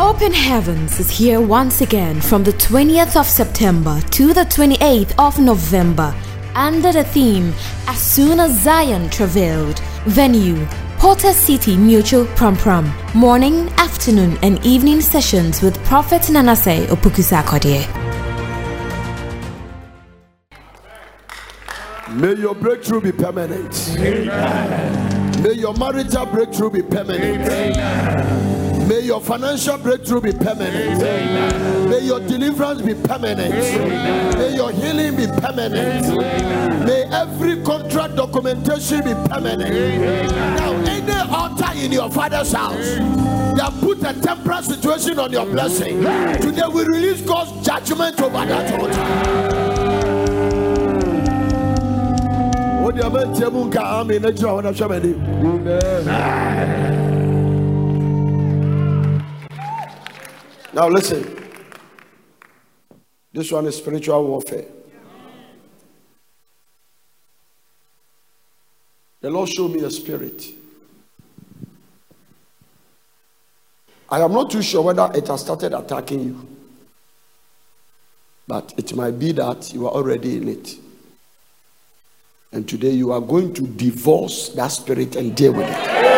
Open Heavens is here once again from the 20th of September to the 28th of November under the theme As Soon as Zion Travailed. Venue Porter City Mutual Prampram. Morning, afternoon, and evening sessions with Prophet Nanase Opukusa May your breakthrough be permanent. Amen. May your marital breakthrough be permanent. Amen. May your financial breakthrough be permanent. Amen. May your deliverance be permanent. May your healing be permanent. May every contract documentation be permanent. Now, any altar in your father's house that put a temporary situation on your blessing, today we release God's judgment over that altar. wode now listen. This one is spiritual warfare. The lord showed me a spirit. I am not too sure whether it has started attacking you but it might be that you are already in it. And today you are going to divorce that spirit and deal with it.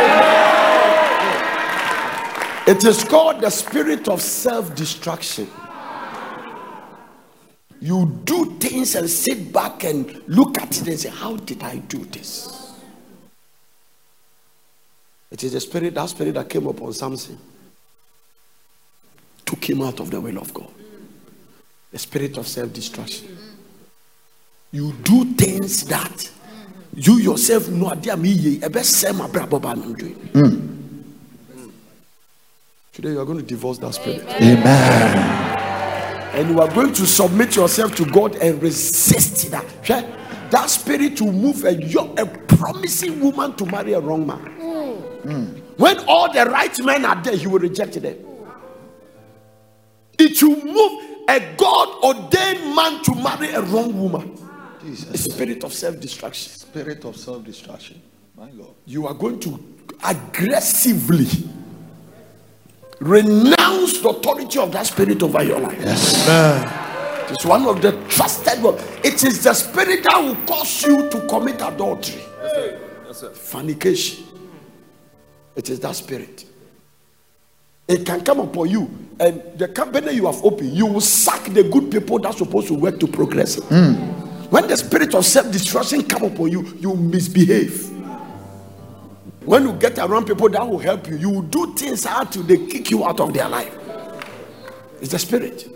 It is called the spirit of self destruction. You do things and sit back and look at it and say, How did I do this? It is the spirit, that spirit that came upon Samson, took him out of the will of God. The spirit of self destruction you do things that you yourself know a ɛbɛsɛ ma brabɔ no doing today you are going to divorce that spirit amen and you are going to submit yourself to god and resist that that spirit will move a, young, a promising woman to marry a wrong man mm. when all the right men are there he will reject them it will move a god ordained man to marry a wrong woman Jesus. spirit of self destruction. Spirit of self destruction. My God. You are going to aggressively renounce the authority of that spirit over your life. Yes. Man. It's one of the trusted ones. It is the spirit that will cause you to commit adultery, yes, sir. Yes, sir. fornication. It is that spirit. It can come upon you, and the company you have opened, you will sack the good people that's supposed to work to progress. Mm. When the spirit of self-destruction come upon you, you misbehave. When you get around people that will help you, you will do things how to they kick you out of their life. It's a spirit.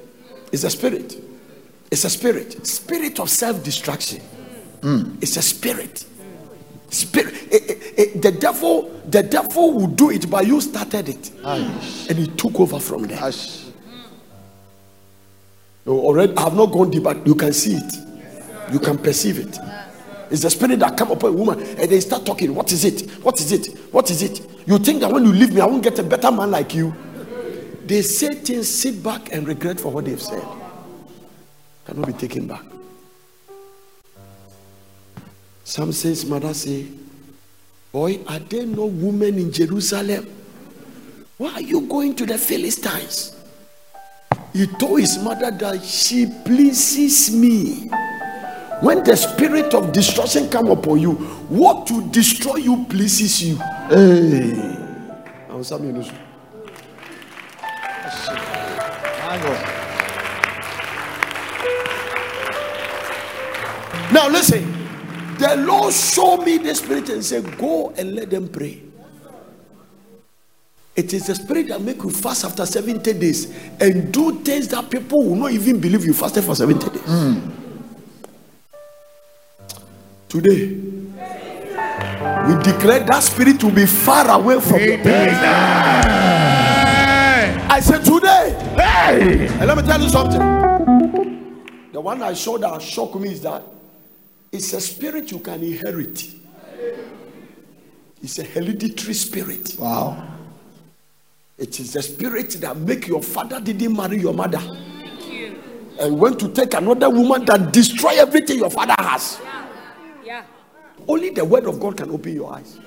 It's a spirit. It's a spirit. Spirit of self-destruction. Mm. It's a spirit. Spirit. It, it, it, the devil, the devil will do it, but you started it, and he took over from there. You already, I have not gone deep, but you can see it. You can perceive it. It's the spirit that come upon a woman and they start talking. What is it? What is it? What is it? You think that when you leave me, I won't get a better man like you. They say things, sit back and regret for what they've said. Cannot be taken back. Some says, mother say, Boy, are there no women in Jerusalem? Why are you going to the Philistines? He told his mother that she pleases me when the spirit of destruction come upon you what to destroy you pleases you. Hey. Now listen the lord showed me the spirit and said go and let them pray. It is the spirit that make you fast after 70 days and do things that people will not even believe you fasted for 70 days. Mm. Today, we declare that spirit to be far away from the place. I said today, hey. and let me tell you something. The one I saw that shocked me is that it's a spirit you can inherit. It's a hereditary spirit. Wow. It is a spirit that make your father didn't marry your mother. And went to take another woman that destroy everything your father has. Only the word of God can open your eyes.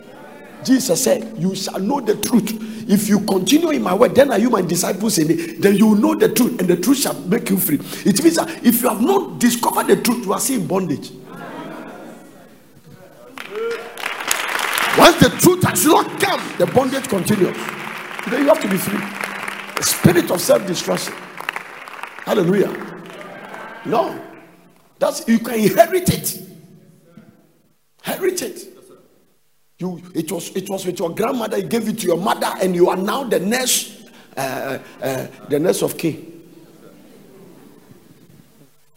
Jesus said, You shall know the truth. If you continue in my word, then are you my disciples in it. Then you will know the truth, and the truth shall make you free. It means that if you have not discovered the truth, you are still in bondage. Once the truth has not come, the bondage continues. Then you have to be free. The spirit of self-destruction. Hallelujah. No. That's you can inherit it. It. You it was it was with your grandmother, you gave it to your mother, and you are now the next uh, uh, the next of king.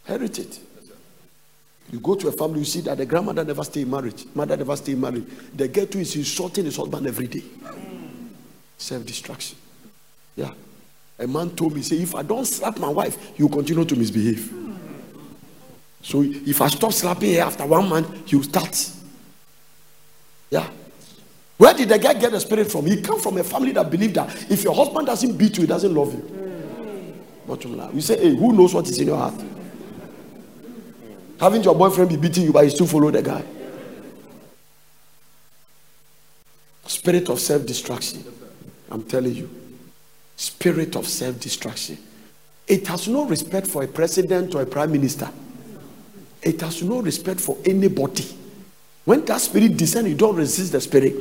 It. You go to a family, you see that the grandmother never stay in marriage, mother never stay in marriage. The girl too is insulting his husband every day. Self destruction. Yeah. A man told me, say, if I don't slap my wife, you continue to misbehave. So if I stop slapping her after one month, you start. Yeah. Where did the guy get the spirit from? He come from a family that believed that if your husband doesn't beat you, he doesn't love you. Bottom line. You say, hey, who knows what is in your heart? Having your boyfriend be beating you, but you still follow the guy. Spirit of self destruction. I'm telling you. Spirit of self destruction. It has no respect for a president or a prime minister. It has no respect for anybody. When that spirit descends, you don't resist the spirit.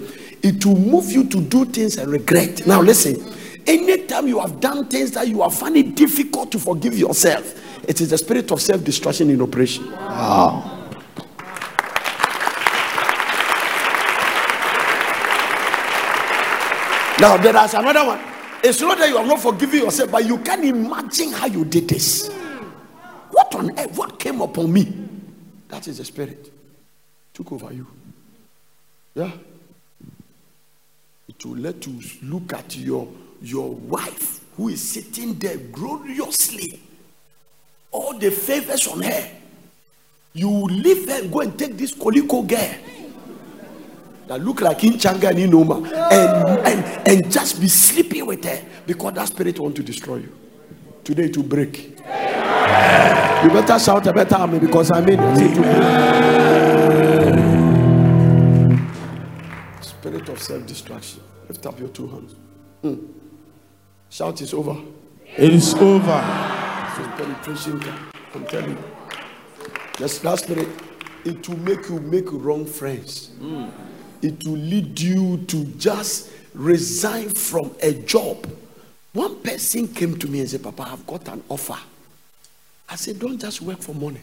It will move you to do things and regret. Now, listen. Anytime you have done things that you are finding it difficult to forgive yourself, it is the spirit of self destruction in operation. Wow. Now, there is another one. It's not that you have not forgiven yourself, but you can imagine how you did this. What on earth? What came upon me? That is the spirit. Took over you. Yeah. It will let you look at your, your wife who is sitting there gloriously all the favors on her. You leave her and go and take this Koliko girl that look like Inchanga and Inoma and, and, and just be sleeping with her because that spirit want to destroy you. Today to break. You better shout a better army because I mean Spirit of self-destruction. Lift up your two hands. Hmm. Shout is over. It is over penetration I'm telling you. Just that spirit, it will make you make wrong friends. Mm. It will lead you to just resign from a job. One person came to me and said, Papa, I've got an offer. I said, Don't just work for money.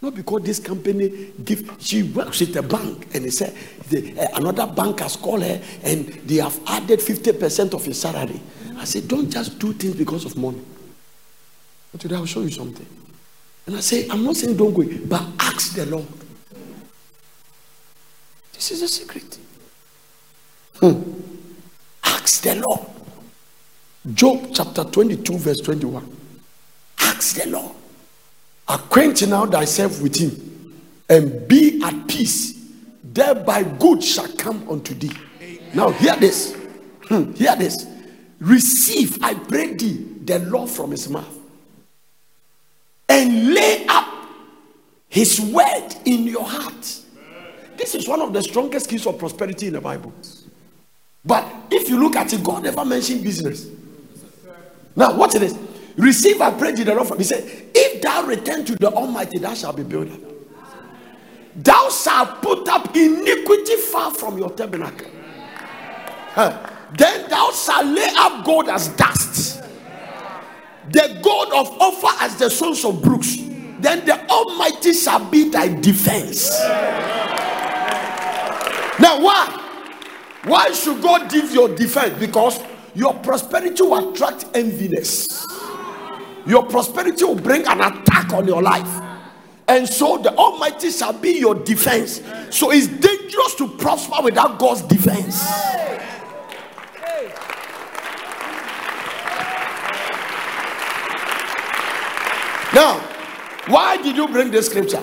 Not because this company give. She works at a bank, and he said the, uh, another bank has called her, and they have added fifty percent of his salary. I said, don't just do things because of money. But today I'll show you something. And I say, I'm not saying don't go, but ask the Lord. This is a secret. Hmm. Ask the Lord. Job chapter 22, verse 21. Ask the Lord. Acquaint now thyself with him and be at peace. Thereby good shall come unto thee. Now, hear this. Hmm. Hear this. Receive, I pray thee, the law from his mouth and lay up his word in your heart. This is one of the strongest keys of prosperity in the Bible. But if you look at it, God never mentioned business. Now, what it is? Receive, I pray to the Lord. He said, If thou return to the Almighty, thou shalt be built up. Thou shalt put up iniquity far from your tabernacle. Huh. Then thou shalt lay up gold as dust the gold of Ophir as the sons of Brooks, then the Almighty shall be thy defense. Now, why? Why should God give your defense? Because your prosperity will attract enviness. Your prosperity will bring an attack on your life. And so the Almighty shall be your defense. So it's dangerous to prosper without God's defense. Now, why did you bring this scripture?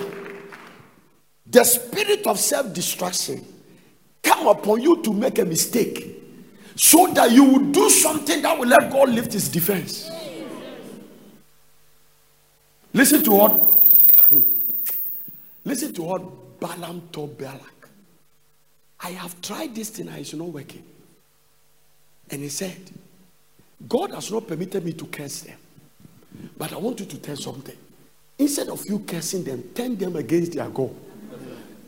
The spirit of self destruction come upon you to make a mistake so that you will do something that will let God lift his defense. Listen to what listen to what Balaam told Balak. I have tried this thing, and it's not working. And he said, God has not permitted me to curse them. But I want you to tell something. Instead of you cursing them, turn them against their God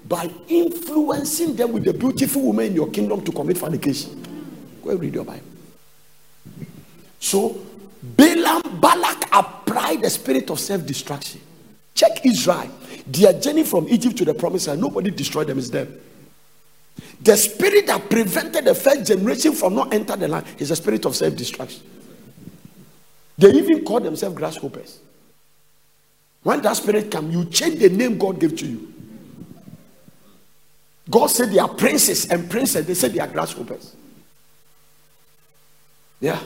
by influencing them with the beautiful woman in your kingdom to commit fornication. Go and read your Bible. So Balaam, Balak applied the spirit of self-destruction. Check Israel. Their journey from Egypt to the promised land, nobody destroyed them, is them. The spirit that prevented the first generation from not enter the land is the spirit of self-destruction. They even call themselves grasshoppers. When that spirit come, you change the name God gave to you. God said they are princes and princes. They said they are grasshoppers. Yeah.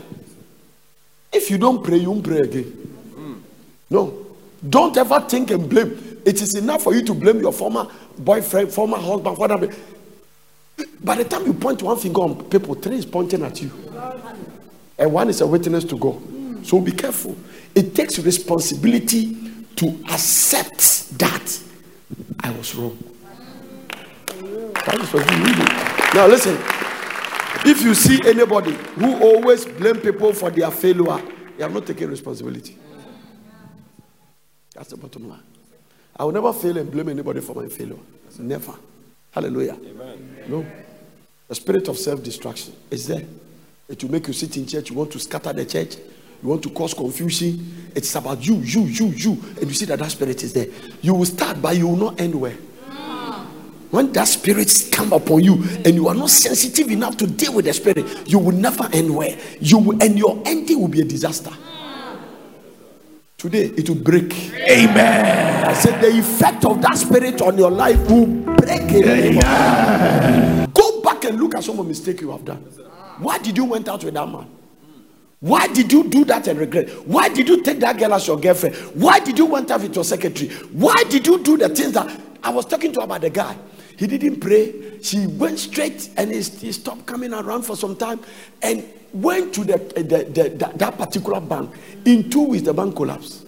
If you don't pray, you won't pray again. No. Don't ever think and blame. It is enough for you to blame your former boyfriend, former husband, whatever. By the time you point one finger on people, three is pointing at you. And one is a witness to God. So be careful. It takes responsibility to accept that I was wrong. Now listen. If you see anybody who always blame people for their failure, they have not taken responsibility. That's the bottom line. I will never fail and blame anybody for my failure. Never. Hallelujah. Amen. No. The spirit of self destruction is there. It will make you sit in church. You want to scatter the church. You want to cause confusion. It's about you, you, you, you. And you see that that spirit is there. You will start, but you will not end well. When that spirit come upon you and you are not sensitive enough to deal with the spirit, you will never end well. You will, and your ending will be a disaster. Today it will break. Amen. I said the effect of that spirit on your life will break it. Go back and look at some of the mistake you have done. Why did you went out with that man? Why did you do that and regret? Why did you take that girl as your girlfriend? Why did you went out with your secretary? Why did you do the things that I was talking to about the guy? He didn't pray. She went straight and he, he stopped coming around for some time and went to the, eh, the, the, the, that particular bank. In two weeks, the bank collapsed.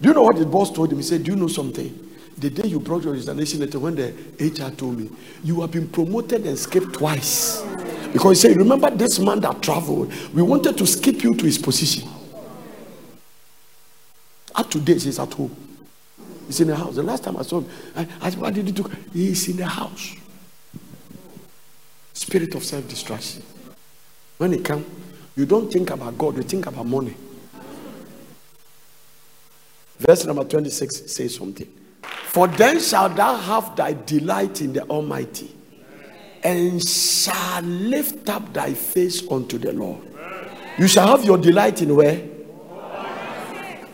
Do you know what the boss told him? He said, Do you know something? The day you brought your resignation letter, when the HR told me, you have been promoted and skipped twice. Because he said, Remember this man that traveled? We wanted to skip you to his position. Up to date, he's at home. He's in the house. The last time I saw him, I asked, What did he do? He's in the house. Spirit of self destruction. When he comes, you don't think about God, you think about money. Verse number 26 says something. For then shalt thou have thy delight in the Almighty, and shall lift up thy face unto the Lord. You shall have your delight in where?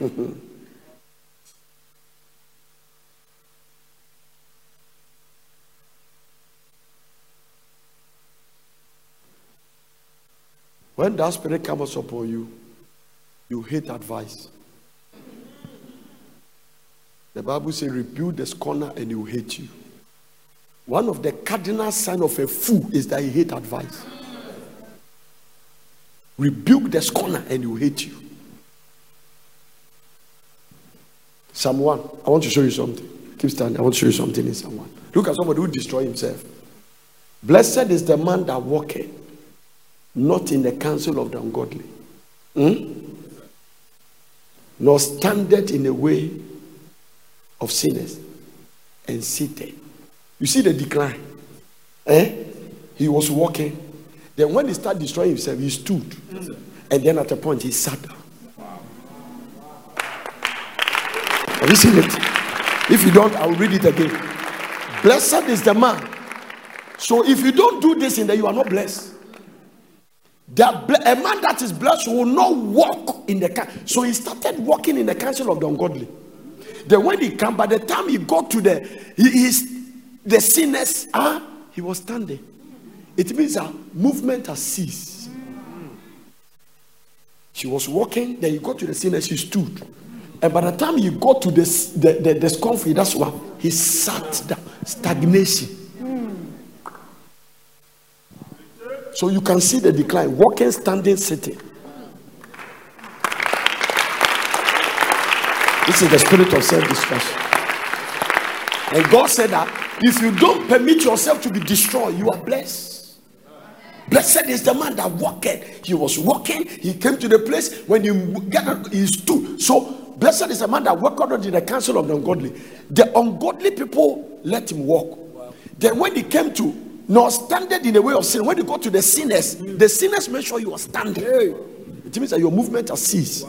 when that spirit comes upon you, you hate advice. The Bible says, rebuke the scorner and he will hate you. One of the cardinal signs of a fool is that he hate advice. Rebuke the scorner and he will hate you. 1. I want to show you something. Keep standing. I want to show you something in 1. Look at somebody who destroy himself. Blessed is the man that walketh not in the counsel of the ungodly, hmm? nor standeth in the way of sinners and seated. You see the decline. Eh? He was walking. Then when he started destroying himself, he stood. And then at a point he sat down. Have you seen it? If you don't, I will read it again. Blessed is the man. So if you don't do this in there, you are not blessed. A man that is blessed will not walk in the so he started walking in the counsel of the ungodly. Then when he came, by the time he got to the he is the sinners, ah, he was standing. It means that movement has ceased. She was walking, then he got to the sinners, she stood. And by the time he got to this, the, the, the scomfrey, that's why he sat down. Stagnation. So you can see the decline walking, standing, sitting. This is the spirit of self destruction. And God said that if you don't permit yourself to be destroyed, you are blessed. Blessed is the man that walked. He was walking. He came to the place when you get he stood. So blessed is the man that walked under the counsel of the ungodly. The ungodly people let him walk. Then when he came to nor standing in the way of sin, when you go to the sinners, the sinners make sure you are standing. It means that your movement has ceased.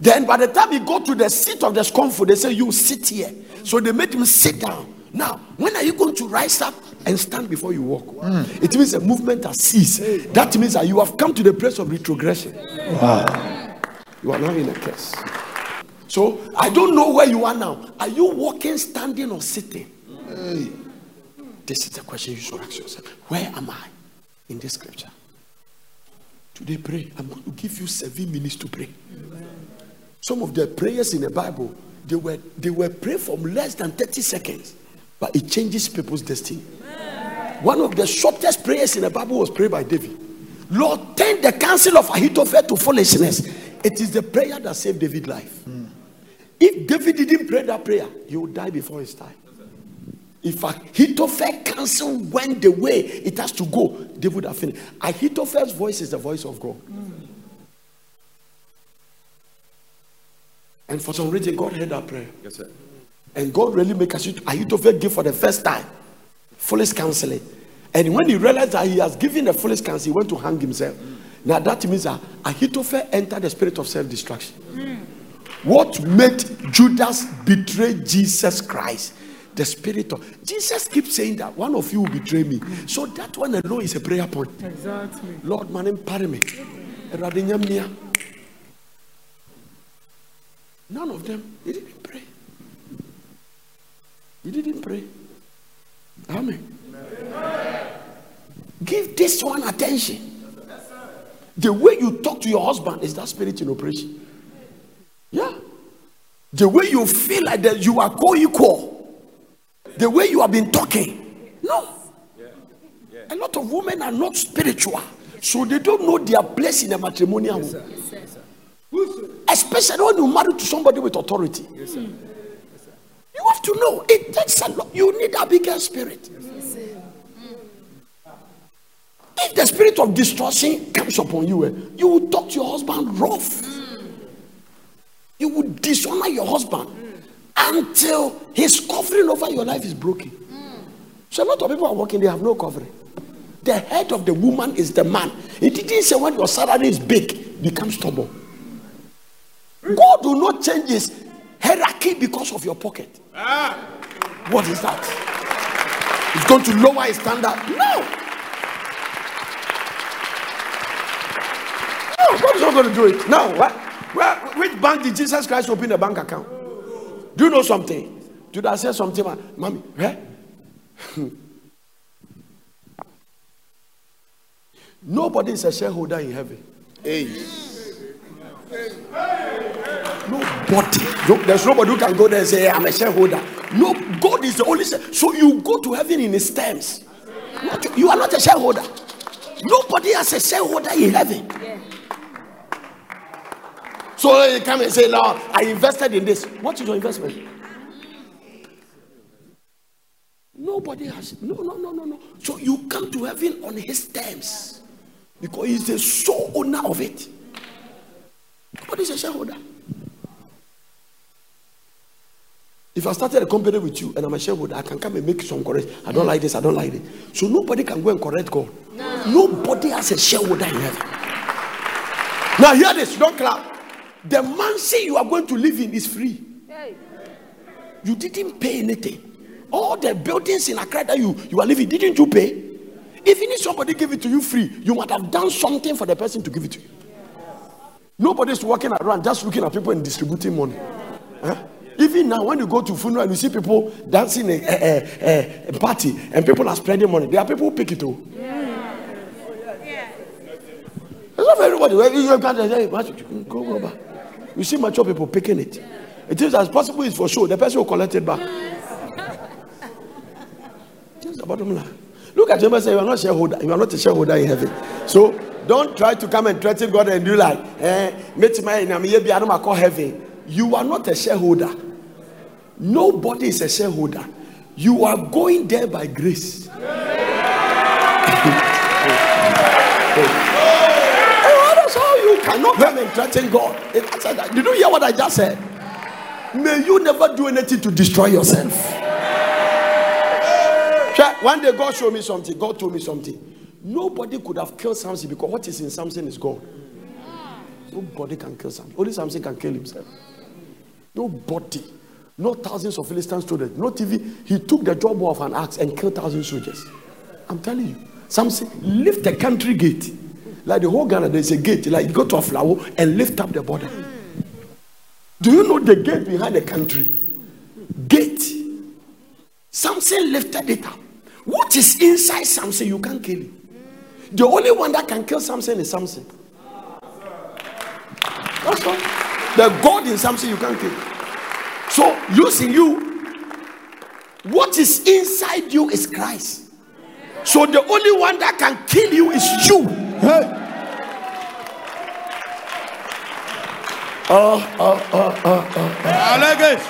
Then by the time you go to the seat of the scornful, they say, You sit here. So they made him sit down. Now, when are you going to rise up and stand before you walk? Hmm. It means the movement has ceased. That means that you have come to the place of retrogression. Wow. You are now in a curse. So I don't know where you are now. Are you walking, standing, or sitting? This is the question you should ask yourself. Where am I in this scripture? Today, pray. I'm going to give you seven minutes to pray. Some of the prayers in the Bible, they were they were prayed from less than 30 seconds, but it changes people's destiny. One of the shortest prayers in the Bible was prayed by David. Lord, turn the counsel of Ahithophel to foolishness. It is the prayer that saved David's life. If David didn't pray that prayer, he would die before his time. If Ahithophel counsel went the way it has to go, David would have finished. Ahithophel's voice is the voice of God. And for some reason, God heard that prayer. Yes, sir. And God really made us Ahithophel give for the first time foolish counseling. And when he realized that he has given the foolish counsel, he went to hang himself. Now that means that Ahithophel entered the spirit of self-destruction. Hmm. What made Judas betray Jesus Christ? The spirit of Jesus keeps saying that one of you will betray me. So that one alone is a prayer point. Exactly. Lord, man, empower me. None of them, he didn't pray. He didn't pray. Amen. Give this one attention. The way you talk to your husband is that spirit in operation. Yeah. The way you feel like that you are co-equal. The way you have been talking. No. A lot of women are not spiritual. So they don't know their place in a matrimonial home. Especially when you marry to somebody with authority. You have to know it takes a lot. You need a bigger spirit. If the spirit of destruction comes upon you, eh, you will talk to your husband rough. You will dishonor your husband until his covering over your life is broken. So a lot of people are working, they have no covering. The head of the woman is the man. It didn't say when your salary is big, become stubborn. God will not change his hierarchy because of your pocket. Ah. What is that? It's going to lower his standard? No. No, God is not going to do it. Now, what? Where, which bank did Jesus Christ open a bank account? Do you know something? Did I say something? ma- Mommy, eh? Nobody is a shareholder in heaven. Nobody. No- There's nobody who can go there and say, I'm a shareholder. No, God is the only. share- So you go to heaven in His terms. Not- you are not a shareholder. Nobody has a shareholder in heaven. So you come and say, Lord, I invested in this. What is your investment? Nobody has. No, no, no, no, no. So you come to heaven on His terms because He's the sole owner of it. Nobody is a shareholder. If I started a company with you and I'm a shareholder, I can come and make some correct. I don't like this, I don't like it. So nobody can go and correct God. Nobody has a shareholder in heaven. Now hear this, don't clap. The mansion you are going to live in is free. You didn't pay anything. All the buildings in Accra that you, you are living, didn't you pay? If you need somebody give it to you free, you might have done something for the person to give it to you. Nobody's walking around just looking at people and distributing money. Huh? Even now, when you go to funeral and you see people dancing a, a, a, a party and people are spreading money, there are people who pick it oh. too. It's not for everybody. You can't say, go, go back. You see mature people picking it. It is as possible it's for sure. The person will collect it back. That's the bottom line. Look at him and say, You are not shareholder. You are not a shareholder in heaven. So don't try to come and threaten God and do like, eh, my name, I don't call heaven. You are not a shareholder. Nobody is a shareholder. You are going there by grace. That's how you cannot come and threaten God. Did you hear what I just said? May you never do anything to destroy yourself. One day God showed me something. God told me something. Nobody could have killed Samson because what is in Samson is God. Nobody can kill Samson. Only Samson can kill himself. Nobody. No thousands of Philistines stood there. No TV. He took the job of an axe and killed thousand soldiers. I'm telling you. Samson lift the country gate. Like the whole Ghana, there's a gate. Like you go to a flower and lift up the border. Do you know the gate behind the country? Gate. Samson lifted it up. What is inside Samson? You can't kill him. The only one that can kill Samson is Samson. That's all. The God in Samson you can't kill. So using you, what is inside you is Christ. So the only one that can kill you is you. Hey. Oh, oh, oh, oh, oh. I like it.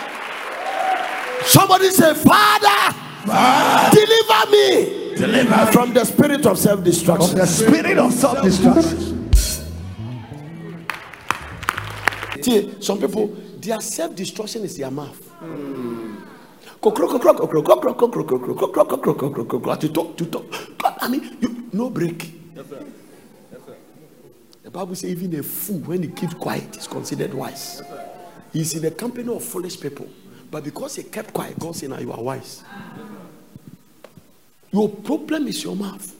Somebody say, Father, Father deliver me deliver from the spirit of self destruction. From the spirit of self destruction. See, Some people, their self destruction is their mouth. To talk, to talk. I mean, you, no break. Bible says even a fool, when he keeps quiet, is considered wise. He's in the company of foolish people. But because he kept quiet, God said, Now you are wise. Your problem is your mouth.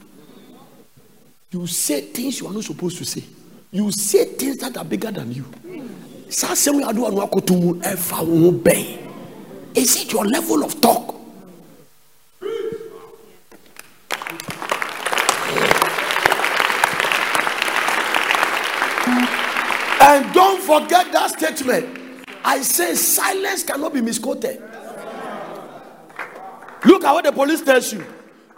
You say things you are not supposed to say. You say things that are bigger than you. Is it your level of talk? Forget that statement. I say silence cannot be misquoted. Look at what the police tells you.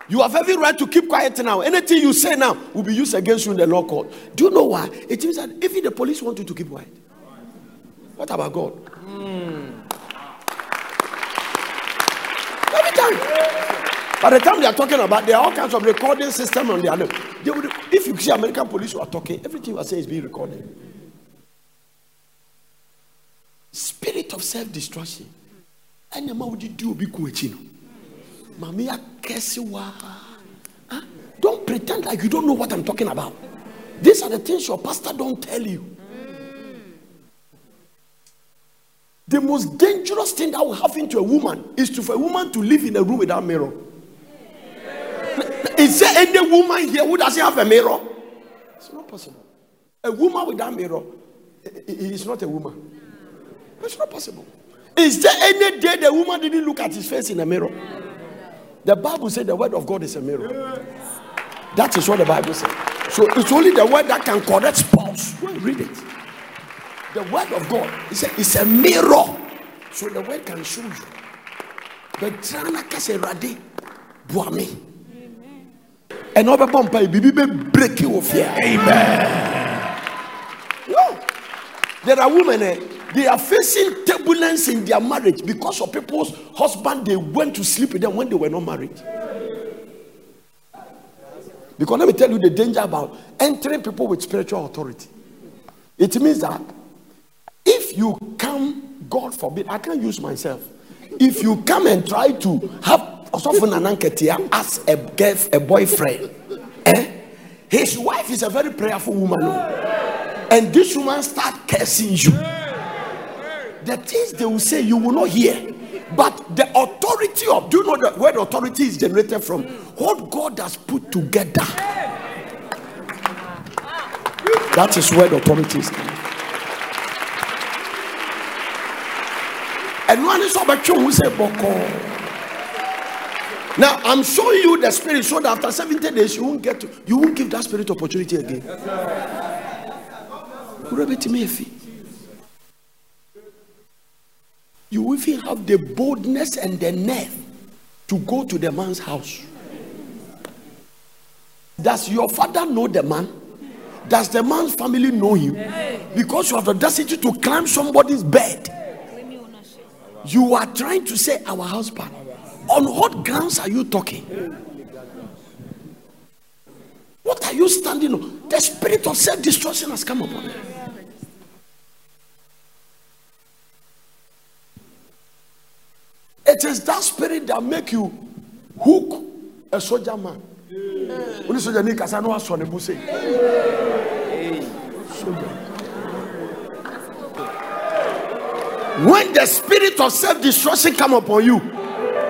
You have every right to keep quiet now. Anything you say now will be used against you in the law court. Do you know why? It means that even the police want you to keep quiet. What about God? Mm. Every time. By the time they are talking about, there are all kinds of recording system on their They would, if you see American police who are talking, everything you are saying is being recorded. Spirit of self-destruction. And the man would do be Mamia kesiwa. Don't pretend like you don't know what I'm talking about. These are the things your pastor don't tell you. The most dangerous thing that will happen to a woman is to for a woman to live in a room without mirror. Is there any woman here who doesn't have a mirror? It's not possible. A woman without mirror is not a woman. It's not possible. Is there any day the woman didn't look at his face in a mirror? The Bible said the word of God is a mirror. That is what the Bible said. So it's only the word that can correct spouse. Read it. The word of God is a, it's a mirror. So the word can show you. But Trana Kaserade Buame. And over Pompai, Bibi break you off here. Amen. No. There are women, eh, they are facing turbulence in their marriage because of people's husband they went to sleep with them when they were not married. Because let me tell you the danger about entering people with spiritual authority. It means that if you come, God forbid, I can't use myself. If you come and try to have as a girl, a boyfriend, eh? his wife is a very prayerful woman, and this woman start cursing you. The things they will say you will not hear, but the authority of do you know where the authority is generated from what God has put together. That is where the authority is. And one is over who boko. Now I'm showing you the spirit so that after 70 days you won't get to, you won't give that spirit opportunity again. Will even have the boldness and the nerve to go to the man's house. Does your father know the man? Does the man's family know him? Because you have the audacity to climb somebody's bed you are trying to say our husband. on what grounds are you talking? What are you standing on? The spirit of self destruction has come upon you. It is that spirit that make you hook a soldier man. Hmm. When soldier need kasa no aso ne bu say. When the spirit of self-destruction come upon you,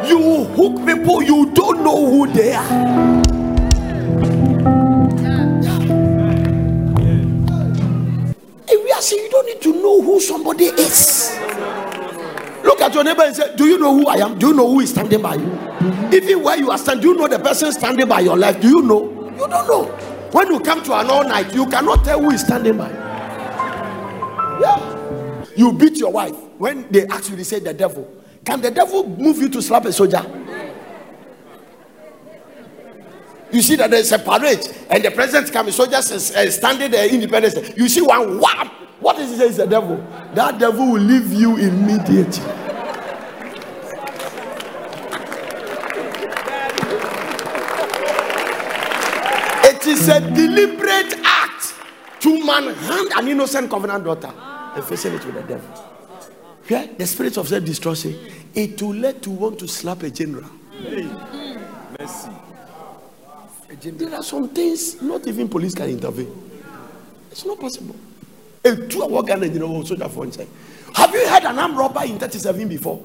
you hook people you don't know who they are. If we are saying you don't need to know who somebody is. Look at your neighbor and say, Do you know who I am? Do you know who is standing by you? Even where you are standing, do you know the person standing by your life? Do you know? You don't know. When you come to an all night, you cannot tell who is standing by. Yeah. You beat your wife. When they ask you, they say the devil. Can the devil move you to slap a soldier? You see that there's a parade and the president coming, soldiers uh, standing there, independence. You see one wham. What is it? It's the devil. That devil will leave you immediately. It is a deliberate act to manhunt an innocent covenant daughter and facing it with the devil. Yeah, the spirit of self-destruction, it will let you want to slap a general. Hey. Mercy. There are some things not even police can intervene. It's not possible. A two-hour gun and you know soldier for inside. Have you had an armed robber in 37 before?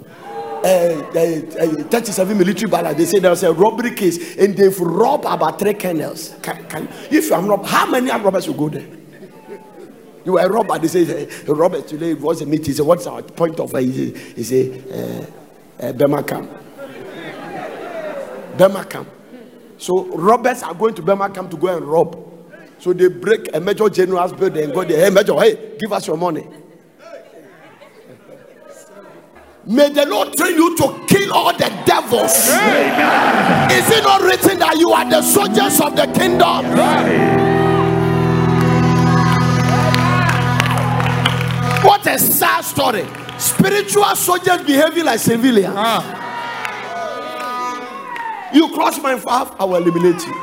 Uh, uh, uh, 37 military ballot. They say there was a robbery case and they've robbed about three kennels. Can, can, if you are robbed, how many armed robbers will go there? You were a robber. They say, hey, Robert, today was a meeting. He said, What's our point of it? He said, uh, uh, camp. Camp. So robbers are going to Burma Camp to go and rob. So they break a major general's building and go there. Hey, major, hey, give us your money. May the Lord train you to kill all the devils. Amen. Is it not written that you are the soldiers of the kingdom? What a sad story. Spiritual soldiers behaving like civilians. Ah. You cross my path, I will eliminate you.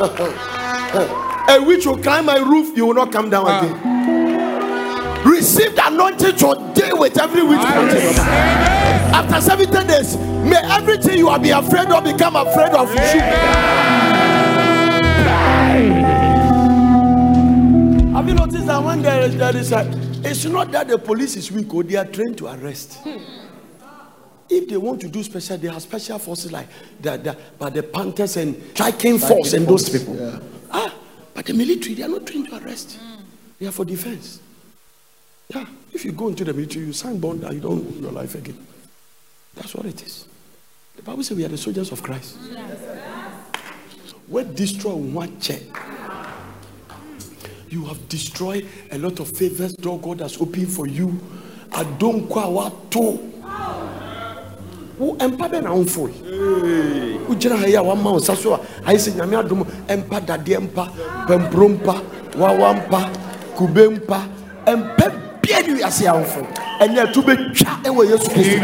a witch will climb my roof, you will not come down ah. again. Receive the anointing to deal with every witch After 70 days, may everything you are be afraid of become afraid of you. Have you noticed that when there is, there is a, it's not that the police is weak or oh, they are trained to arrest. If they want to do special, they have special forces like the, the, but the Panthers and striking force and those people. Yeah. Ah, but the military, they are not trained to arrest. Mm. They are for defense. Yeah, if you go into the military, you sign bond and you don't own your life again. That's what it is. The Bible says we are the soldiers of Christ. When destroy one check, you have destroyed a lot of favors door God has opened for you. I don't to. na yi a wama wo nsa so a ayɛ sɛ nyame bia ne wiase awofo ɛnyɛ to bɛtwa ɛwɔ yesu kristo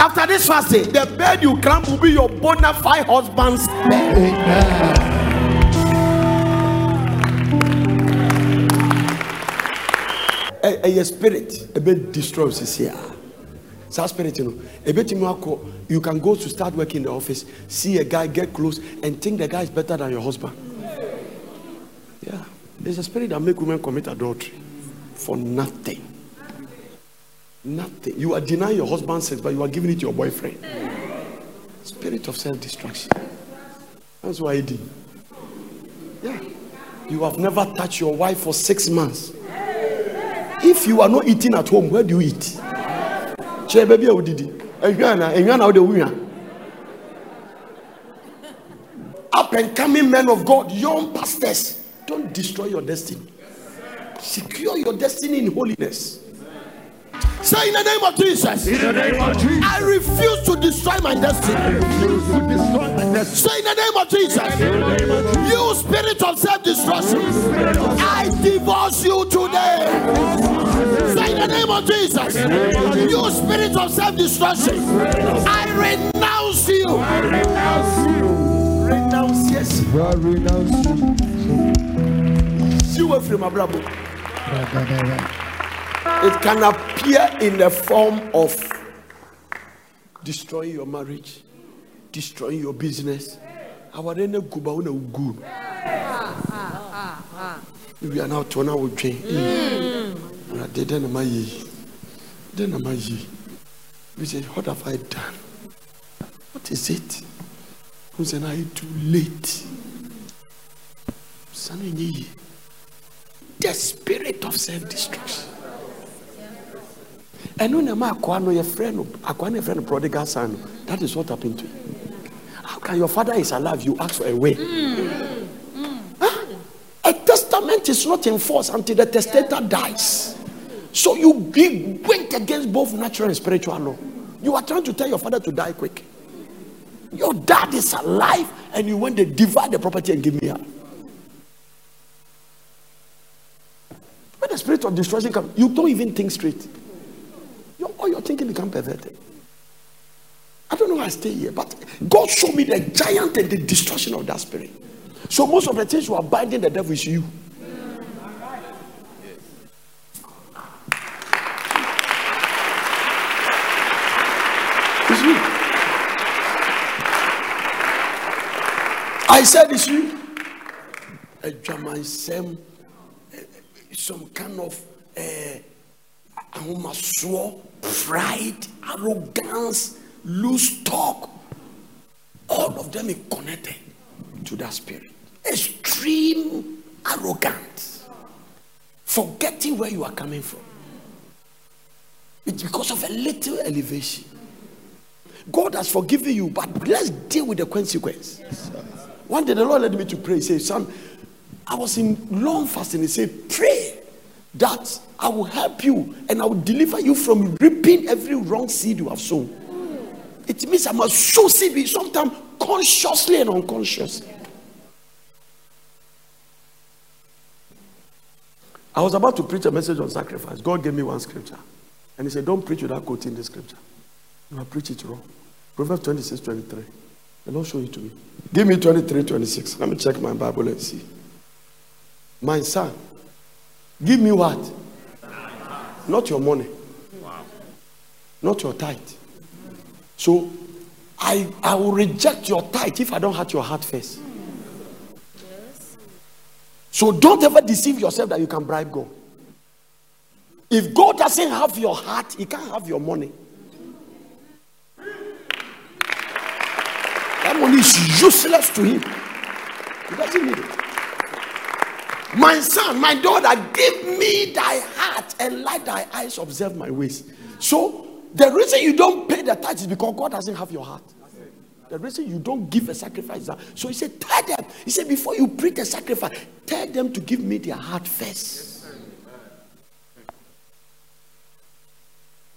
after this fasting the bed you climb will be your bona fide husband's bed. Ɛyɛ spirit ɛbɛ destroy sisi a. Saa spirit no ebetumi akɔ you can go to start working in the office see a guy get close and think the guy is better than your husband. Yeah there's a spirit that make women commit adultery for nothing. Nothing. You are denying your husband's sex, but you are giving it to your boyfriend. Spirit of self destruction. That's why I did. Yeah. You have never touched your wife for six months. If you are not eating at home, where do you eat? Che baby, Up and coming men of God, young pastors, don't destroy your destiny. Secure your destiny in holiness. Say in the name of Jesus. In the name of Jesus. I refuse to destroy my destiny. I refuse to destroy my destiny. Say in the name of Jesus. In the name of Jesus. You spirit of self-destruction. I divorce you today. Say in the name of Jesus, you spirit of self destruction, I renounce you. I renounce you. Renounce, yes. I renounce you. See what from Abraham. It can appear in the form of destroying your marriage, destroying your business. Our guba una. We are now to now train. Then am I Then am I We say, What have I done? What is it? Who's an I too late? The spirit of self-destruction. And when a akwa no your friend akwa no friend prodigal son that is what happened to you how can your father is alive you ask for a way mm. Mm. Huh? a testament is not enforced until the testator dies so you, went against both natural and spiritual law you are trying to tell your father to die quick your dad is alive and you went to divide the property and give me her the spirit of destruction comes you don't even think straight your, all your thinking become perverted. I don't know why I stay here, but God showed me the giant and the destruction of that spirit. So most of the things you are binding the devil is you. It's you. I said it's you. A German some, some kind of uh, pride arrogance loose talk. All of them is connected to that spirit. Extreme arrogance. Forgetting where you are coming from. It's because of a little elevation. God has forgiven you but let's deal with the consequence. One day the lord led me to pray. Said son i was in long fasting he said pray that I will help you and I will deliver you from reaping every wrong seed you have sown. It means I must sow seed sometimes consciously and unconsciously. I was about to preach a message on sacrifice. God gave me one scripture. And He said, Don't preach without quoting the scripture. You have preach it wrong. Proverbs 26 23. The Lord show it to me. Give me 23 26. Let me check my Bible and see. My son, Give me what? Not your money. Not your tithe. So I, I will reject your tithe if I don't have your heart first. So don't ever deceive yourself that you can bribe God. If God doesn't have your heart, He can't have your money. That money is useless to Him. He doesn't need it. My son, my daughter, give me thy heart and let thy eyes observe my ways. So, the reason you don't pay the tithe is because God doesn't have your heart. The reason you don't give a sacrifice. So he said, tell them. He said, before you bring the sacrifice, tell them to give me their heart first.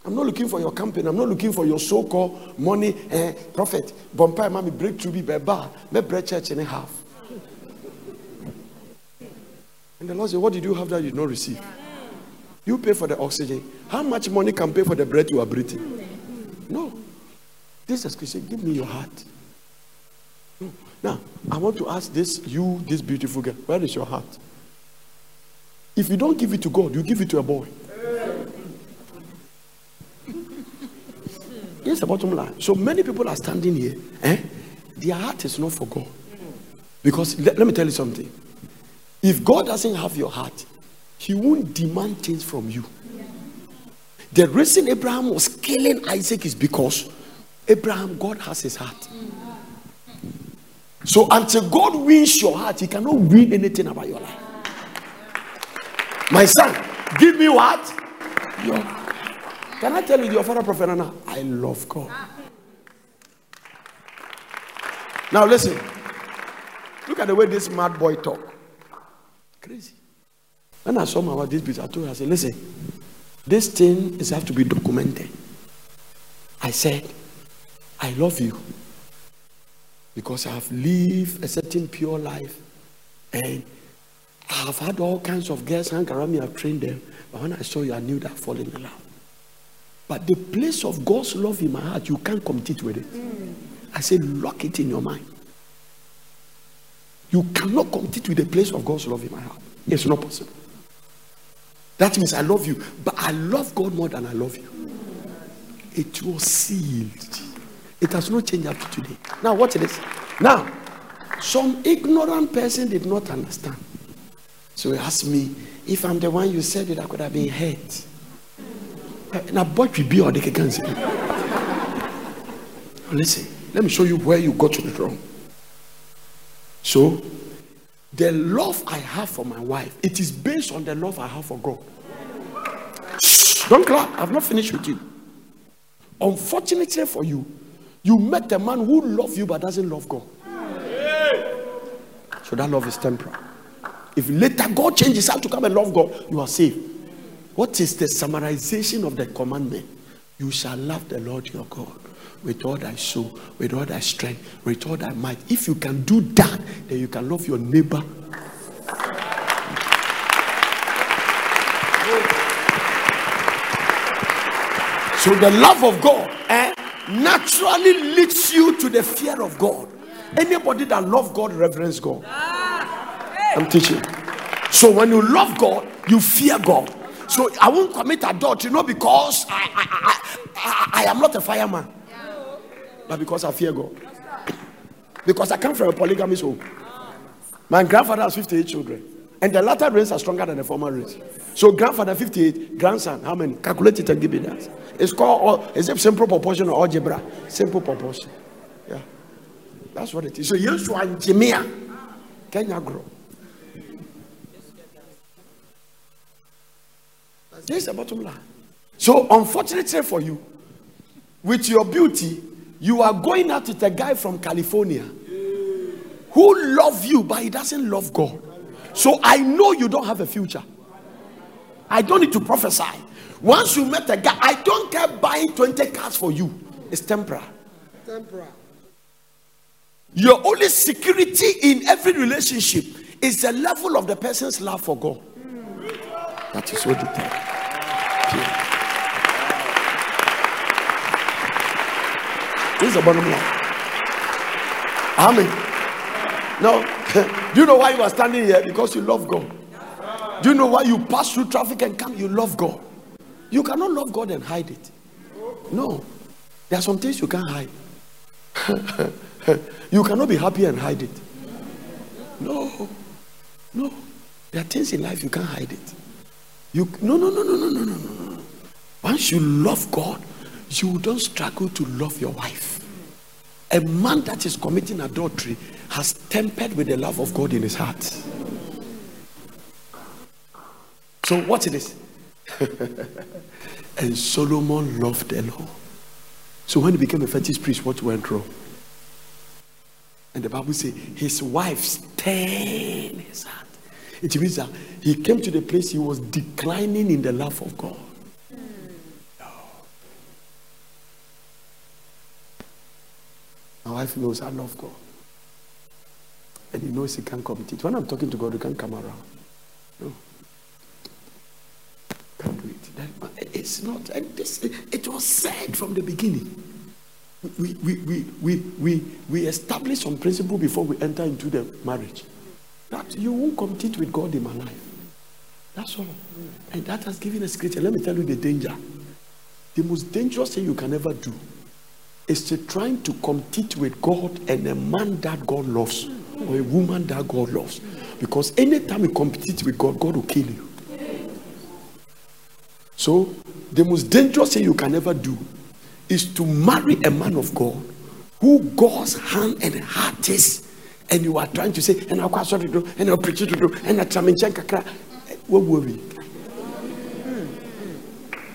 I'm not looking for your campaign. I'm not looking for your so-called money. Eh, prophet, Bompire, mommy, breakthrough, be bar, me break church in a half. And the Lord said, What did you have that you did not receive? You pay for the oxygen. How much money can pay for the breath you are breathing? No. This is Christian. Give me your heart. No. Now, I want to ask this, you, this beautiful girl, where is your heart? If you don't give it to God, you give it to a boy. Here's the bottom line. So many people are standing here, eh? Their heart is not for God. Because let, let me tell you something. If God doesn't have your heart, He won't demand things from you. The reason Abraham was killing Isaac is because Abraham, God has his heart. So until God wins your heart, He cannot win anything about your life. My son, give me what? Your, can I tell you, your father, Prophet Nana, I love God. Now listen. Look at the way this mad boy talk. Crazy. When I saw my wife this I told her, I said, listen, this thing is have to be documented. I said, I love you because I have lived a certain pure life and I have had all kinds of girls hang around me, I've trained them. But when I saw you, I knew that I fallen in love. But the place of God's love in my heart, you can't compete with it. Mm. I said, lock it in your mind. You cannot compete with the place of God's love in my heart. It's not possible. That means I love you, but I love God more than I love you. It was sealed. It has not changed up to today. Now, watch this. Now, some ignorant person did not understand. So he asked me, if I'm the one you said it, I could have been hurt. Eh, now, what will be or they can say? Listen, let me show you where you got it wrong. So, the love I have for my wife, it is based on the love I have for God. Shh, don't clap. I've not finished with you. Unfortunately for you, you met a man who loves you but doesn't love God. So that love is temporal. If later God changes how to come and love God, you are saved. What is the summarization of the commandment? You shall love the Lord your God with all thy soul, with all thy strength, with all thy might. If you can do that, then you can love your neighbor. So the love of God eh, naturally leads you to the fear of God. Anybody that love God reverence God. I'm teaching. So when you love God, you fear God. So I won't commit adultery not because I, I, I, I, am not a fireman, but because I fear God. Because I come from a polygamous home. My grandfather has 58 children, and the latter race are stronger than the former race. So grandfather 58, grandson, how many? Calculate it and give me that. It's called it's a simple proportion or algebra. Simple proportion. Yeah. That's what it is. So Yesu and Jimea, Kenya grow. This is the bottom line. So, unfortunately for you, with your beauty, you are going out with a guy from California who love you, but he doesn't love God. So I know you don't have a future. I don't need to prophesy. Once you met a guy, I don't care buying 20 cars for you. It's temporal. Temporal. Your only security in every relationship is the level of the person's love for God. Hmm. That is what it is. This is the bottom line. Amen. Now, Do you know why you are standing here? Because you love God. Do you know why you pass through traffic and come? You love God. You cannot love God and hide it. No. There are some things you can't hide. you cannot be happy and hide it. No. No. There are things in life you can't hide it. You no no no no no no no no. Once you love God, you don't struggle to love your wife. A man that is committing adultery has tempered with the love of God in his heart. So what it is? and Solomon loved the Lord. So when he became a fetish priest, what went wrong? And the Bible says his wife stained his heart. It means that he came to the place he was declining in the love of God. My wife knows I love God. And he knows he can't commit When I'm talking to God, he can't come around. No. Can't do it. it's not, it was said from the beginning. We, we, we, we, we, we establish some principle before we enter into the marriage. That you won't compete with God in my life. That's all. And that has given a scripture. Let me tell you the danger. The most dangerous thing you can ever do is to trying to compete with God and a man that God loves or a woman that God loves. Because anytime you compete with God, God will kill you. So the most dangerous thing you can ever do is to marry a man of God who God's hand and heart is and you are trying to say, and I'll do, and I'll preach to do, and I'll kakra. Eh, what worry? Hmm.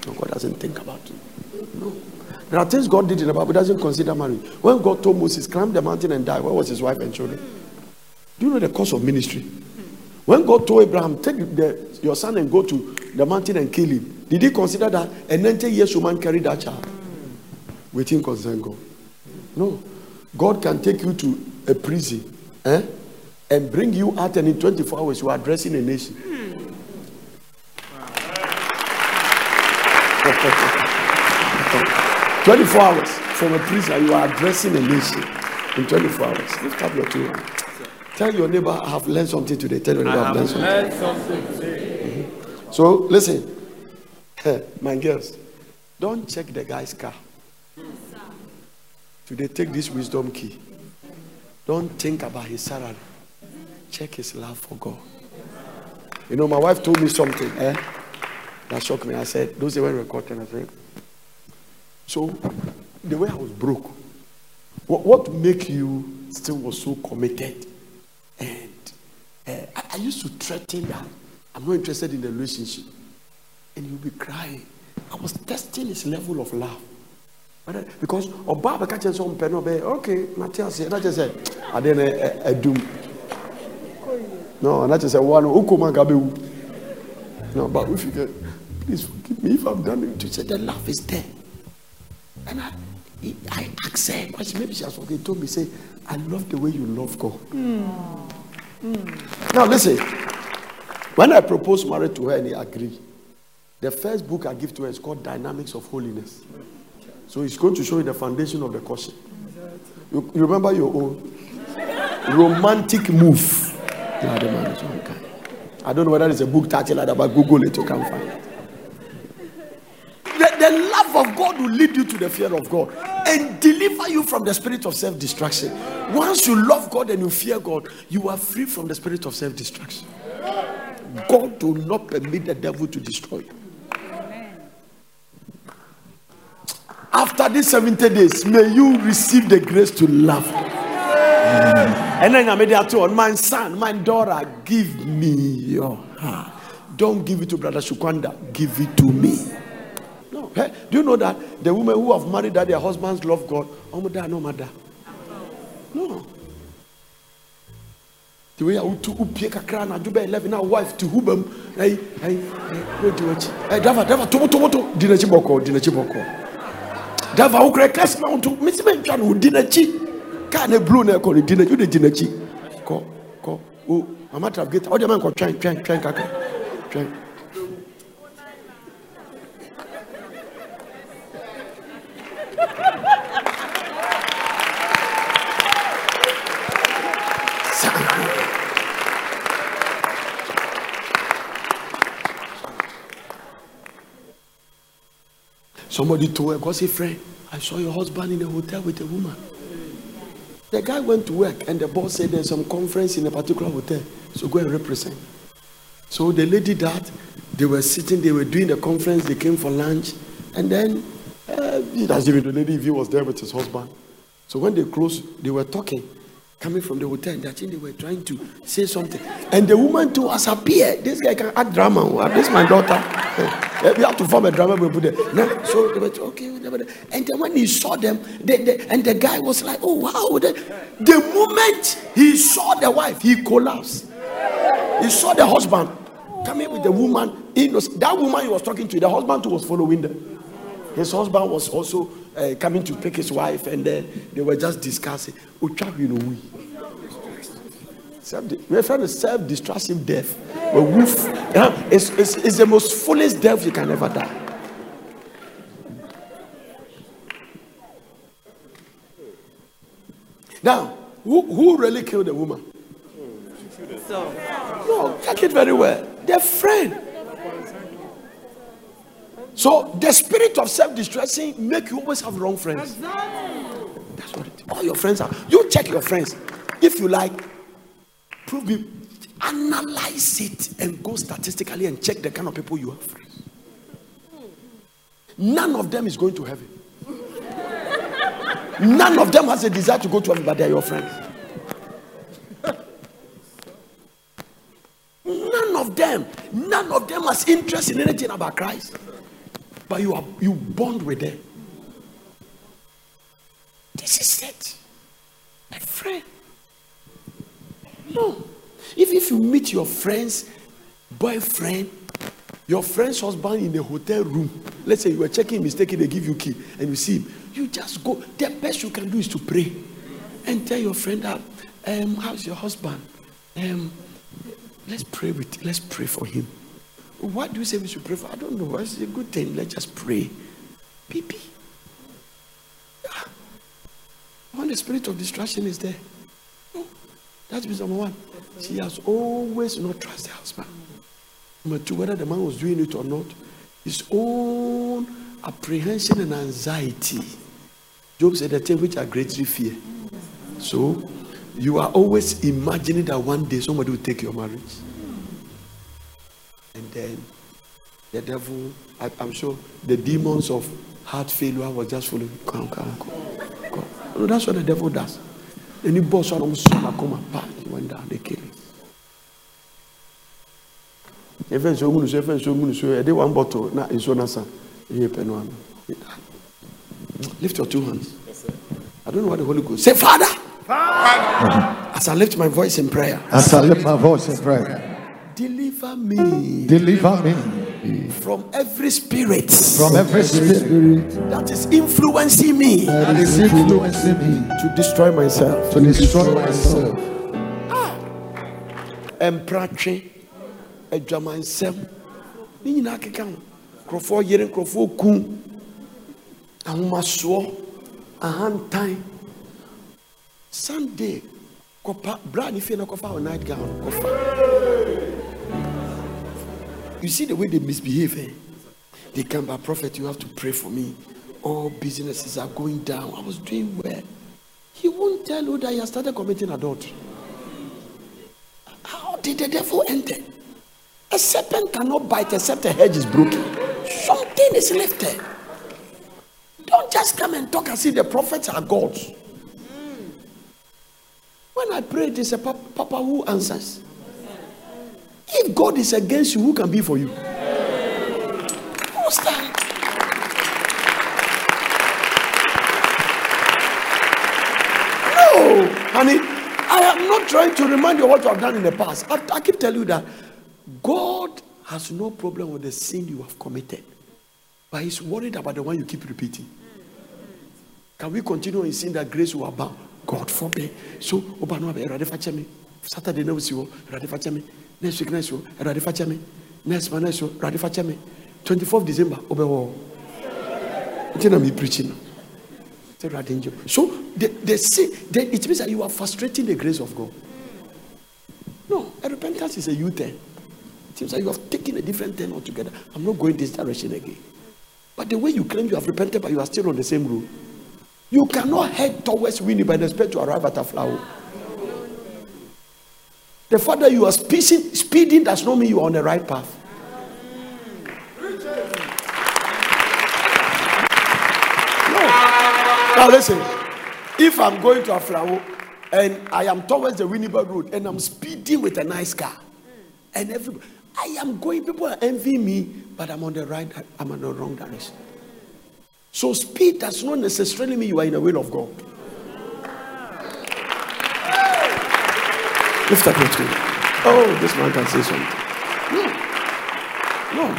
No, God doesn't think about it. No. There are things God did in the Bible, doesn't consider marriage. When God told Moses, climb the mountain and die, where was his wife and children? Do you know the course of ministry? When God told Abraham, take the, your son and go to the mountain and kill him, did he consider that a 90 years woman carried that child? Waiting concern God. No. God can take you to a prison eh? and bring you out, and in 24 hours, you are addressing a nation. 24 hours from a prisoner, you are addressing a nation in 24 hours. Lift up your two hands. Tell your neighbor, I have learned something today. Tell your neighbor, I have learned something. Learn something today. So listen, my girls, don't check the guy's car. Today, take this wisdom key. Don't think about his salary. Check his love for God. You know, my wife told me something eh, that shocked me. I said, those were recording. I said, so the way I was broke, what, what make you still was so committed? And uh, I, I used to threaten that I'm not interested in the relationship. And you'll be crying. I was testing his level of love. But, uh, because ọba abẹka kyerɛ sɛ ɔmpɛ no ɔbɛyɛ okay mate aseɛ na kyerɛ sɛ ade no adum no na kyerɛ sɛ woa no wokom anka no but if you get please forgive me if I've done it to say the love is there and I I asked her question maybe she has forgotten told me say I love the way you love God now listen when I proposed marriage to her and he agreed the first book I give to her is called Dynamics of Holiness. So it's going to show you the foundation of the caution. You, you remember your own romantic move. You are the man of your kind. I don't know whether it's a book title like that, but Google it, you can find it. The, the love of God will lead you to the fear of God and deliver you from the spirit of self destruction. Once you love God and you fear God, you are free from the spirit of self destruction. God will not permit the devil to destroy you. After these 70 days, may you receive the grace to love. And then I made that to my son, my daughter, give me your heart. Don't give it to Brother Shukwanda, give it to me. Hey, do you know that the women who have married that their husbands love God? Oh, mother, no, mother. No. The way I would to upie kakra na adwo 11 na wife to hubam hey hey hey di wachi hey driver driver tomo tomo to di na chi boko di na chi boko driver wo kra class na to me se me ntwa no di na chi car na blue na ko di na chi di na chi ko ko o mama trap gate o de man ko twan twan twan kakra. Twan Somebody told a gossip friend, I saw your husband in a hotel with a woman. The guy went to work and the boss said there's some conference in a particular hotel, so go and represent. So the lady that they were sitting, they were doing the conference, they came for lunch, and then uh, doesn't even the lady if he was there with his husband. So when they closed, they were talking, coming from the hotel, and I think they were trying to say something. And the woman too has appeared. This guy can act drama. Oh, This is my daughter. We have to form a drama we put there. So they were okay. And then when he saw them, they, they, and the guy was like, "Oh wow!" The, the moment he saw the wife, he collapsed. He saw the husband coming with the woman. Innocent. That woman he was talking to, the husband too was following them. His husband was also uh, coming to pick his wife, and then they were just discussing. You we. Self, we refer to self-destructive death. A wolf. Yeah, it's, it's, it's the most foolish death you can ever die. Now, who, who really killed the woman? No, take it very well. Their friend. So the spirit of self-destruction make you always have wrong friends. That's what. All your friends are. You check your friends. If you like, prove it, analyze it, and go statistically and check the kind of people you have friends. None of them is going to heaven. None of them has a desire to go to heaven, but they are your friends. None of them, none of them has interest in anything about Christ. But you are you bond with them. This is it. My friend. No. If, if you meet your friend's boyfriend, your friend's husband in a hotel room, let's say you were checking mistaken, they give you key and you see him, you just go. The best you can do is to pray and tell your friend that, um, how's your husband? Um, let's pray with let's pray for him. What do you say we should pray for? I don't know. It's a good thing. Let's just pray. Pee-pee. Yeah. When the spirit of distraction is there, no. That's reason number one. She has always not trusted the husband. Number two, whether the man was doing it or not, his own apprehension and anxiety. Job said, The thing which I greatly fear. So, you are always imagining that one day somebody will take your marriage. And then the devil, I, am sure the demons of heart failure was just following. Come, come, come. come. No, that's what the devil does. Any boss on come apart, he went down, they kill him. Even so, I'm going to say, they one bottle, not in so nasa. Lift your two hands. I don't know what the Holy Ghost say, Father. Father. As I lift my voice in prayer. As I lift my voice in prayer. Deliver me. Deliver me. From every spirit. From every spirit. That is influencing me. That is influencing me. To destroy myself. To destroy myself. Ah. Empratwe. Adwamansɛm. Ne nyinaa keka ho. Nkurɔfoɔ yere nkurɔfoɔ ku. Ahomasoɔ. Ahantan. Sunday. Kɔpa bra ne fie na kɔfa night gown. Kɔfa. You see the way they misbehave, eh? They come by prophet, you have to pray for me. All businesses are going down. I was doing well. He won't tell you that he has started committing adultery. How did the devil enter? A serpent cannot bite except a hedge is broken. Something is lifted. Don't just come and talk and if the prophets are gods. When I pray, is a papa who answers. If God is against you, who can be for you? Who's that? No, honey, I am not trying to remind you of what you have done in the past. I, I keep telling you that God has no problem with the sin you have committed, but He's worried about the one you keep repeating. Can we continue in sin that grace will abound? God forbid. So, Saturday, no, see you, next week next week awurade fakyɛ me next month next week awurade fakyɛ me 24th december wobɛwɔ nti na mepreachi no sɛ awurade ngye so the, the it means that you are frustrating the grace of god. No a repentance is a u-turn. It seems like you have taken a different turn altogether. I'm not going this direction again. But the way you claim you have repented but you are still on the same road. You cannot head towards winning by the spirit to arrive at Aflao the fact that you are speeding, speeding does not mean you are on the right path. No. Now listen. If I'm going to Aflao and I am towards the Winneba Road and I'm speeding with a nice car, and everybody, I am going, people are envying me, but I'm on the right, I'm on the wrong direction. So speed does not necessarily mean you are in the will of God. Lift up your two. Oh, this man can say something. No. No.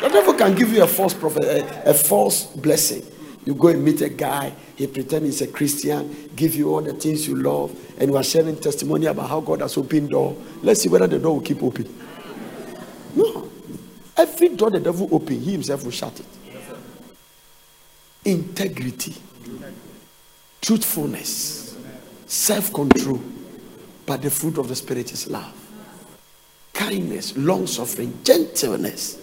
The devil can give you a false prophet, a, a false blessing. You go and meet a guy, he pretend he's a Christian, give you all the things you love, and you are sharing testimony about how God has opened door. Let's see whether the door will keep open. No. Every door the devil open, he himself will shut it. Integrity, truthfulness, self-control but the fruit of the Spirit is love, kindness, long suffering, gentleness.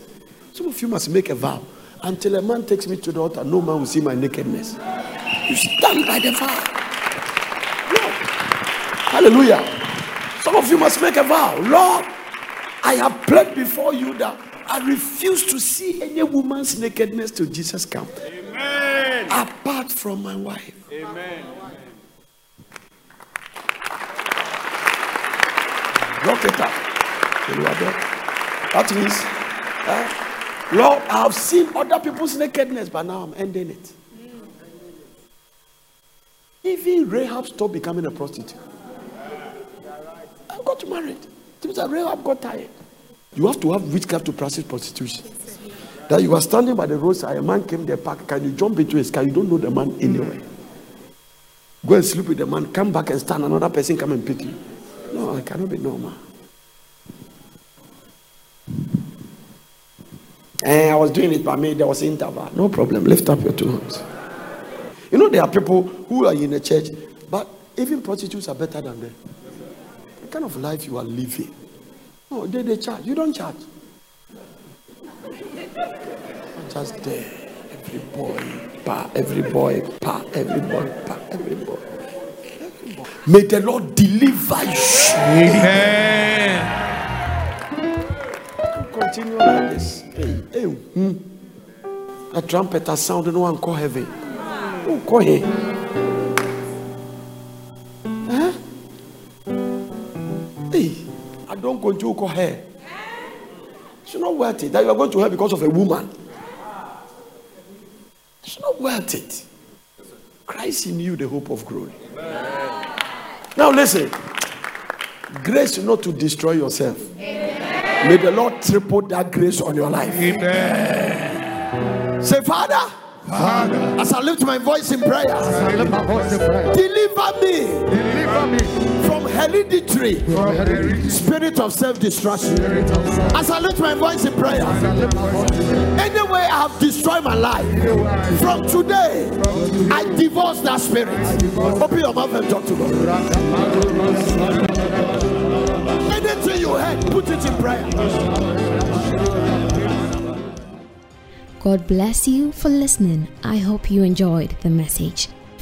Some of you must make a vow. Until a man takes me to the altar, no man will see my nakedness. You stand by the vow. Lord. Hallelujah. Some of you must make a vow. Lord, I have prayed before you that I refuse to see any woman's nakedness till Jesus come. Amen. Apart from my wife. Amen. Lock it up. That means, uh, Lord, I have seen other people's nakedness, but now I'm ending it. Even Rahab stopped becoming a prostitute. I got married. Things that Rahab got tired. You have to have witchcraft to practice prostitution. That you are standing by the roadside, a man came there, park. Can you jump into his car? You don't know the man anywhere. Go and sleep with the man, come back and stand. Another person come and pick you. No, it cannot be normal. And eh, I was doing it by me, there was interval. No problem. Lift up your two hands. You know, there are people who are in a church, but even prostitutes are better than them. The kind of life you are living. No, they, they charge. You don't charge. Just there. Every boy, pa, every boy, pa, every boy, pa, every boy. Every boy. May the Lord deliver you. Amen. Continue like this. Hey, hey, hmm. A trumpet has sounded, no one call heaven. Who call him? Huh? Hey, I don't go to call her. It's not worth it that you are going to her because of a woman. It's not worth it. Christ in you, the hope of glory. Now listen. Grace not to destroy yourself. May the Lord triple that grace on your life. Amen. Say, Father, Father, as I lift my voice in prayer, I lift my voice in prayer. deliver me Deliver me hereditary spirit of of sin. As I lift my voice in prayer, I lift my voice in prayer. any way I have destroyed my life, from today, I divorce that spirit. Open your mouth and talk to God. Anything you heard, put it in prayer. God bless you for listening. I hope you enjoyed the message.